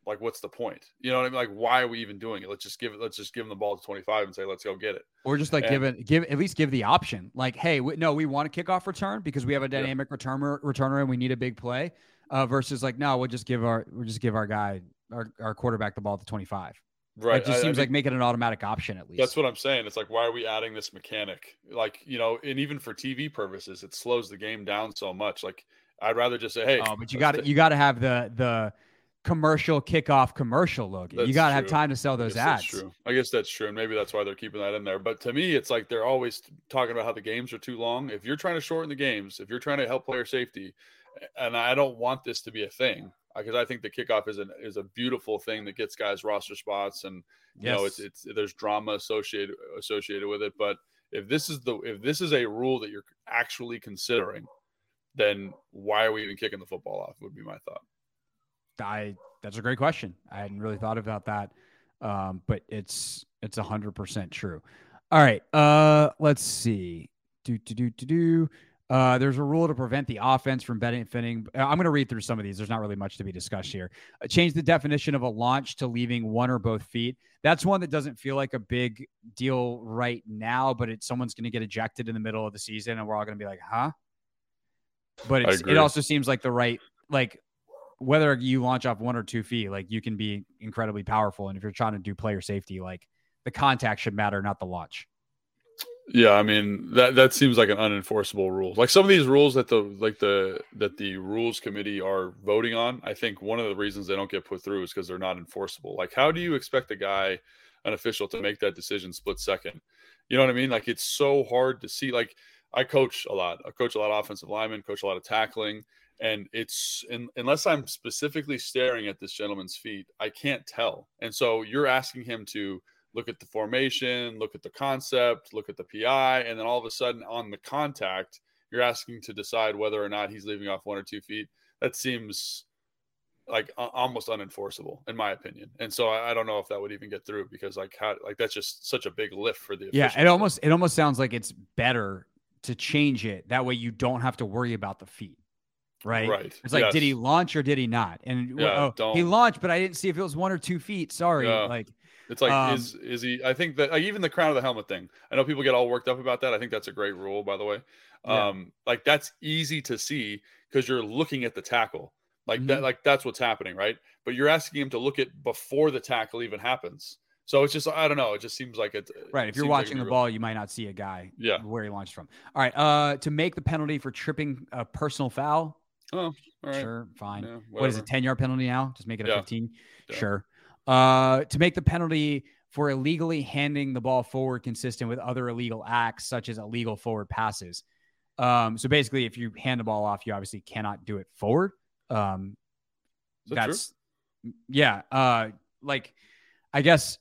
like what's the point? You know what I mean? Like why are we even doing it? Let's just give it let's just give them the ball to 25 and say let's go get it. Or just like and, give it give at least give the option. Like hey, we, no, we want a kickoff return because we have a dynamic yeah. returner returner and we need a big play. Uh, versus like no, we'll just give our we'll just give our guy our, our quarterback the ball at the 25. Right. It just I, seems I mean, like making an automatic option at least. That's what I'm saying. It's like, why are we adding this mechanic? Like, you know, and even for TV purposes, it slows the game down so much. Like, I'd rather just say, hey. Oh, but you got to you got to have the the commercial kickoff commercial look. you got to have time to sell those ads. true. I guess that's true, and maybe that's why they're keeping that in there. But to me, it's like they're always talking about how the games are too long. If you're trying to shorten the games, if you're trying to help player safety, and I don't want this to be a thing because I think the kickoff is an is a beautiful thing that gets guys roster spots and you yes. know it's it's there's drama associated associated with it. But if this is the if this is a rule that you're actually considering, then why are we even kicking the football off? Would be my thought. I that's a great question. I hadn't really thought about that, um, but it's it's a hundred percent true. All right, uh, let's see. Do do do do do. Uh, there's a rule to prevent the offense from benefiting. Uh, I'm going to read through some of these. There's not really much to be discussed here. Uh, change the definition of a launch to leaving one or both feet. That's one that doesn't feel like a big deal right now, but it's someone's going to get ejected in the middle of the season, and we're all going to be like, "Huh?" But it also seems like the right, like whether you launch off one or two feet, like you can be incredibly powerful, and if you're trying to do player safety, like the contact should matter, not the launch. Yeah, I mean that that seems like an unenforceable rule. Like some of these rules that the like the that the rules committee are voting on, I think one of the reasons they don't get put through is because they're not enforceable. Like how do you expect a guy, an official, to make that decision split second? You know what I mean? Like it's so hard to see. Like I coach a lot. I coach a lot of offensive linemen, coach a lot of tackling, and it's in, unless I'm specifically staring at this gentleman's feet, I can't tell. And so you're asking him to look at the formation, look at the concept, look at the PI, and then all of a sudden on the contact, you're asking to decide whether or not he's leaving off one or two feet. That seems like uh, almost unenforceable in my opinion. And so I, I, don't know if that would even get through because like how like that's just such a big lift for the Yeah, it almost it almost sounds like it's better to change it. That way you don't have to worry about the feet. Right. Right. It's like, yes. did he launch or did he not? And yeah, oh, he launched, but I didn't see if it was one or two feet. Sorry. Yeah. Like it's like um, is is he? I think that like, even the crown of the helmet thing. I know people get all worked up about that. I think that's a great rule, by the way. Yeah. Um, like that's easy to see because you're looking at the tackle. Like mm-hmm. that, like that's what's happening, right? But you're asking him to look at before the tackle even happens. So it's just I don't know. It just seems like it. Right. If you're watching like the ball, you might not see a guy. Yeah. Where he launched from. All right. Uh, to make the penalty for tripping a personal foul. Oh, Sure. Fine. Yeah, what is it? Ten yard penalty now? Just make it a yeah. 15. Yeah. Sure uh, to make the penalty for illegally handing the ball forward consistent with other illegal acts, such as illegal forward passes. Um, so basically, if you hand the ball off, you obviously cannot do it forward. Um, that that's true? yeah. Uh, like I guess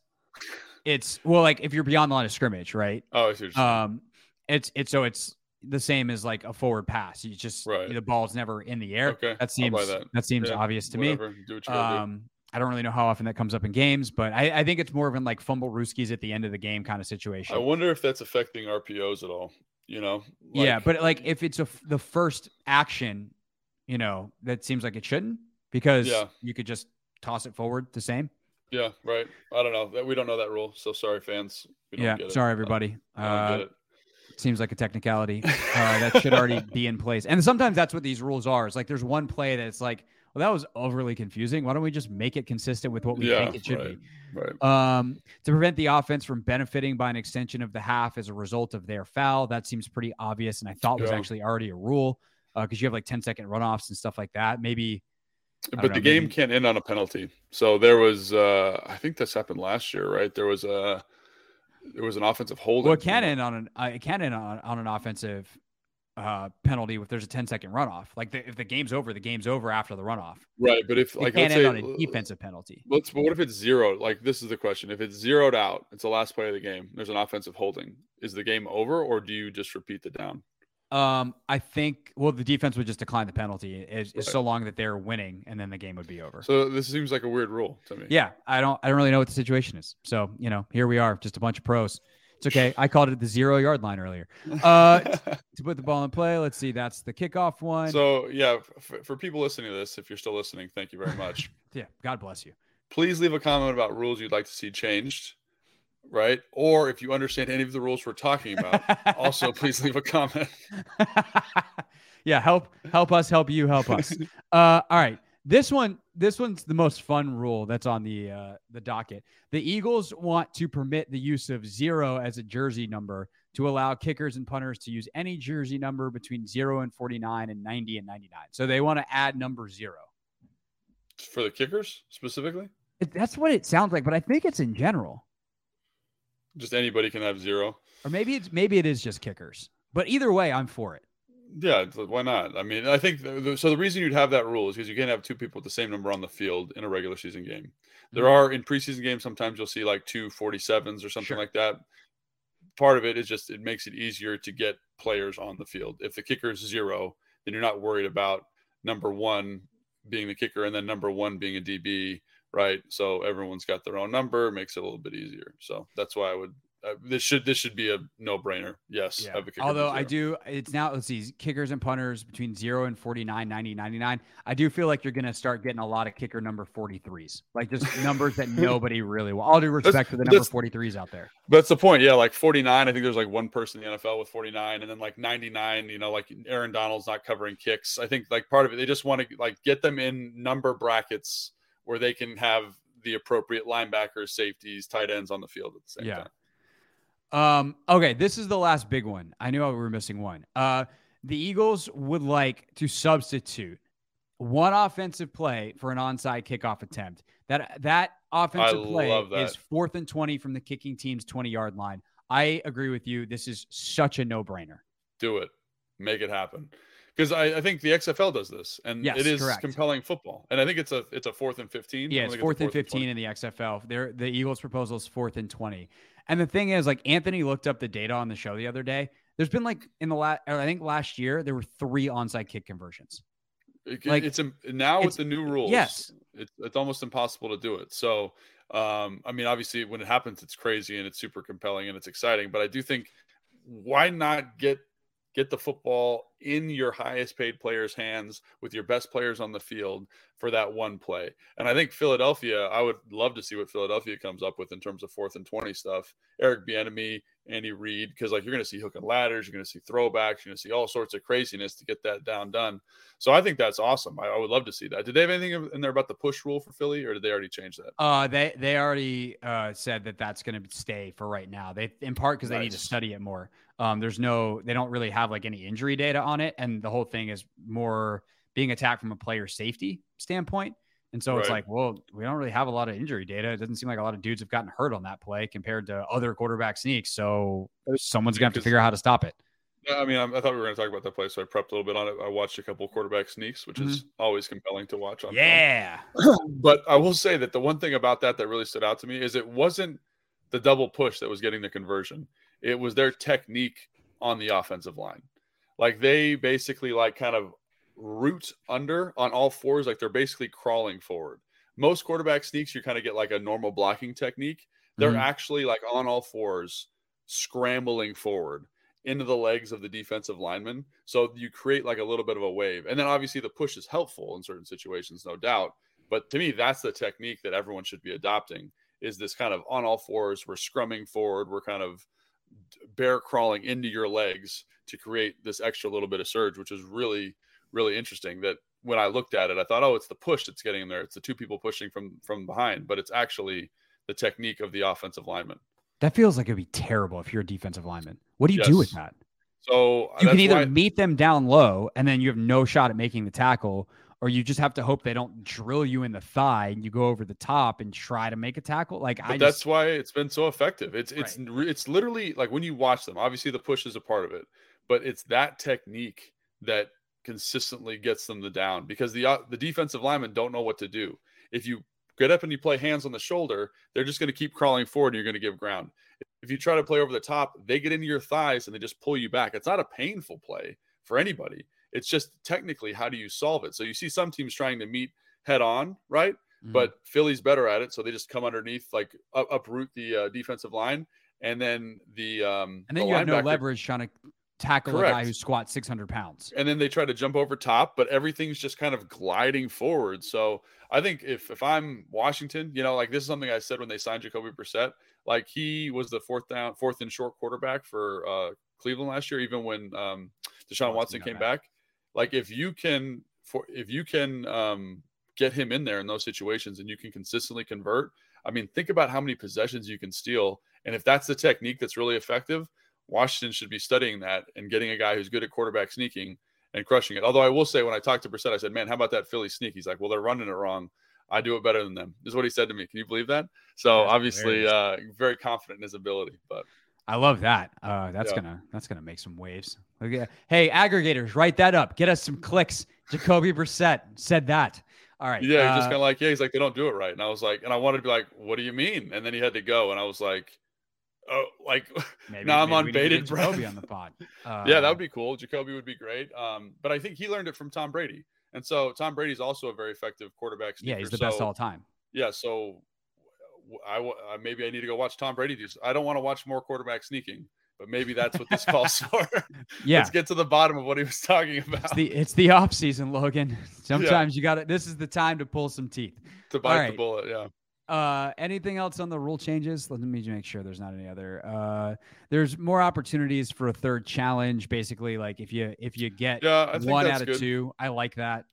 it's well, like if you're beyond the line of scrimmage, right? Oh, um, it's it's so it's the same as like a forward pass. You just right. the ball's never in the air. Okay, that seems that. that. seems yeah, obvious to whatever. me. um, I don't really know how often that comes up in games, but I, I think it's more of in like fumble rooskies at the end of the game kind of situation. I wonder if that's affecting RPOs at all. You know? Like, yeah, but like if it's a the first action, you know, that seems like it shouldn't because yeah. you could just toss it forward the same. Yeah, right. I don't know. We don't know that rule, so sorry, fans. yeah, sorry, everybody. Uh, seems like a technicality *laughs* uh, that should already be in place. And sometimes that's what these rules are. It's like there's one play that's like well, that was overly confusing. Why don't we just make it consistent with what we yeah, think it should right, be? Right. Um, to prevent the offense from benefiting by an extension of the half as a result of their foul, that seems pretty obvious, and I thought yeah. was actually already a rule because uh, you have like 10 second runoffs and stuff like that. Maybe. But know, the game maybe... can't end on a penalty. So there was, uh, I think this happened last year, right? There was a, there was an offensive holding. Well, it can end on an, uh, it can end on, on an offensive uh, penalty if there's a 10 second runoff. Like the, if the game's over, the game's over after the runoff. Right, but if like end say, on a defensive penalty. Let's. But what if it's zero? Like this is the question: if it's zeroed out, it's the last play of the game. There's an offensive holding. Is the game over, or do you just repeat the down? Um, I think well, the defense would just decline the penalty is, right. so long that they're winning, and then the game would be over. So this seems like a weird rule to me. Yeah, I don't, I don't really know what the situation is. So you know, here we are, just a bunch of pros It's okay. I called it the zero yard line earlier. Uh, *laughs* to put the ball in play, let's see. That's the kickoff one. So yeah, for, for people listening to this, if you're still listening, thank you very much. *laughs* yeah, God bless you. Please leave a comment about rules you'd like to see changed right? Or if you understand any of the rules we're talking about, also *laughs* please leave a comment. yeah, help help us help you help us. Uh, all right, this one this one's the most fun rule that's on the uh, the docket. The Eagles want to permit the use of zero as a jersey number to allow kickers and punters to use any jersey number between zero and forty nine and ninety and ninety nine. So they want to add number zero for the kickers specifically. That's what it sounds like, but I think it's in general. Just anybody can have zero. Or maybe it's maybe it is just kickers. But either way, I'm for it. Yeah, why not? I mean, I think the, so. The reason you'd have that rule is because you can't have two people with the same number on the field in a regular season game. There mm-hmm. are in preseason games sometimes you'll see like two 47s or something sure. like that. Part of it is just it makes it easier to get players on the field. If the kicker is zero, then you're not worried about number one being the kicker and then number one being a DB right? So everyone's got their own number, makes it a little bit easier. So that's why I would. Uh, this should this should be a no brainer. Yes. Yeah. Although I do, it's now let's see, kickers and punters between zero and 49, 90, 99. I do feel like you're going to start getting a lot of kicker number 43s, like just *laughs* numbers that nobody really will. All due respect to the number 43s out there. That's the point. Yeah, like 49. I think there's like one person in the NFL with 49, and then like 99. You know, like Aaron Donald's not covering kicks. I think like part of it, they just want to like get them in number brackets where they can have the appropriate linebackers, safeties, tight ends on the field at the same yeah. time. Um, okay, this is the last big one. I knew we were missing one. Uh, the Eagles would like to substitute one offensive play for an onside kickoff attempt. That that offensive I play is fourth and 20 from the kicking team's 20 yard line. I agree with you. This is such a no brainer. Do it. Make it happen because I, I, think the XFL does this, and yes, it is correct. compelling football. And I think it's a it's a fourth and fifteen. Yeah, it's fourth, it's fourth and fifteen in the XFL. There, the Eagles' proposal is fourth and twenty. And the thing is, like Anthony looked up the data on the show the other day. There's been like in the last, I think last year there were three onside kick conversions. It, like it's a, now it's, with the new rules. Yes, it's it's almost impossible to do it. So, um, I mean, obviously when it happens, it's crazy and it's super compelling and it's exciting. But I do think why not get get the football in your highest paid players' hands with your best players on the field for that one play. And I think Philadelphia, I would love to see what Philadelphia comes up with in terms of fourth and 20 stuff. Eric Bieniemy, Andy Reid, because like you're going to see hook and ladders, you're going to see throwbacks, you're going to see all sorts of craziness to get that down done. So I think that's awesome. I, I, would love to see that. Did they have anything in there about the push rule for Philly, or did they already change that? Uh, they they already uh, said that that's going to stay for right now. They in part because they nice. need to study it more. Um, there's no, they don't really have like any injury data on it, and the whole thing is more being attacked from a player safety standpoint. And so right. it's like, well, we don't really have a lot of injury data. It doesn't seem like a lot of dudes have gotten hurt on that play compared to other quarterback sneaks. So someone's going to have to figure out how to stop it. Yeah, I mean, I, I thought we were going to talk about that play, so I prepped a little bit on it. I watched a couple quarterback sneaks, which mm-hmm. is always compelling to watch. On yeah, *clears throat* but I will say that the one thing about that that really stood out to me is it wasn't the double push that was getting the conversion. It was their technique on the offensive line. Like they basically like kind of root under on all fours, like they're basically crawling forward. Most quarterback sneaks, you kind of get like a normal blocking technique. They're mm-hmm. actually like on all fours, scrambling forward into the legs of the defensive lineman. So you create like a little bit of a wave. And then obviously the push is helpful in certain situations, no doubt. But to me, that's the technique that everyone should be adopting is this kind of on all fours. We're scrumming forward. We're kind of bear crawling into your legs to create this extra little bit of surge, which is really, really interesting. That when I looked at it, I thought, oh, it's the push that's getting in there. It's the two people pushing from from behind, but it's actually the technique of the offensive lineman. That feels like it'd be terrible if you're a defensive lineman. What do you yes. do with that? So you can either meet them down low and then you have no shot at making the tackle, or you just have to hope they don't drill you in the thigh and you go over the top and try to make a tackle. Like but I, that's just, why it's been so effective. It's it's right. it's literally like when you watch them. Obviously, the push is a part of it, but it's that technique that consistently gets them the down because the uh, the defensive linemen don't know what to do. If you get up and you play hands on the shoulder, they're just going to keep crawling forward and you're going to give ground. If you try to play over the top, they get into your thighs and they just pull you back. It's not a painful play for anybody. It's just technically how do you solve it? So you see some teams trying to meet head on, right? Mm-hmm. But Philly's better at it, so they just come underneath, like up, uproot the uh, defensive line, and then the um and then the you have no leverage trying to tackle a guy Correct. who squats 600 pounds. and then they try to jump over top, but everything's just kind of gliding forward. So I think if if I'm Washington, you know, like this is something I said when they signed Jacoby Brissett, like he was the fourth down, fourth and short quarterback for uh, Cleveland last year, even when um, Deshaun Watson got came back. back. Like if you can, for if you can um, get him in there in those situations and you can consistently convert, I mean, think about how many possessions you can steal, and if that's the technique that's really effective, Washington should be studying that and getting a guy who's good at quarterback sneaking and crushing it. Although I will say, when I talked to Brissett, I said, "Man, how about that Philly sneak?" He's like, "Well, they're running it wrong. I do it better than them." This is what he said to me. Can you believe that? So obviously, uh, very confident in his ability. But I love that. Uh, that's Yeah. gonna that's gonna make some waves. Okay. Hey, aggregators, write that up. Get us some clicks. Jacoby Brissett said that. All right. yeah, he's just uh, kind of like, "Yeah," he's like, "They don't do it right," and I was like, and I wanted to be like, "What do you mean?" And then he had to go, and I was like, "Oh, like *laughs* maybe, now I'm on we need to bated get Jacoby on the *laughs* pod. Uh, yeah, that would be cool. Jacoby would be great. Um, but I think he learned it from Tom Brady, and so Tom Brady's also a very effective quarterback. yeah, he's the best all time. Yeah, so I maybe I need to go watch Tom Brady do. I don't want to watch more quarterback sneaking, but maybe that's what this calls *laughs* for. Yeah. Let's get to the bottom of what he was talking about. It's the it's the off season, Logan. *laughs* Sometimes you got to This is the time to pull some teeth. to bite right. the bullet. Yeah. Uh, anything else on the rule changes? Let me make sure there's not any other. Uh, there's more opportunities for a third challenge. Basically, like if you if you get Yeah, one out of good. two, I like that.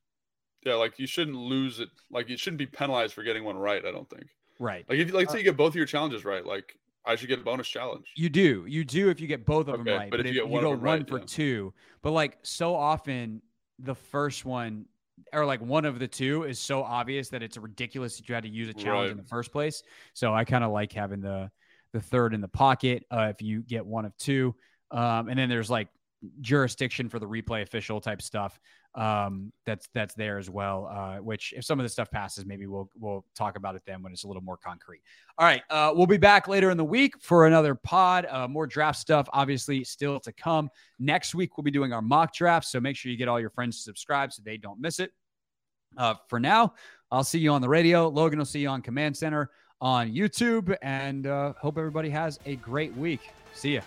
Yeah, like you shouldn't lose it. Like you shouldn't be penalized for getting one right. I don't think. Right. Like if you like, Uh, say you get both of your challenges right, like I should get a bonus challenge. You do. You do if you get both of them right. but if you get you one of go one right, for yeah. two, but like so often the first one or like one of the two is so obvious that it's ridiculous that you had to use a challenge in the first place. So I kind of like having the the third in the pocket uh, if you get one of two. Um, and then there's like jurisdiction for the replay official type stuff um, that's that's there as well. Uh, which if some of this stuff passes, maybe we'll we'll talk about it then when it's a little more concrete. All right, uh, we'll be back later in the week for another pod. Uh, more draft stuff, obviously, still to come. Next week we'll be doing our mock drafts, so make sure you get all your friends to subscribe so they don't miss it. Uh, for now, I'll see you on the radio. Logan will see you on Command Center on YouTube, and uh, hope everybody has a great week. See ya.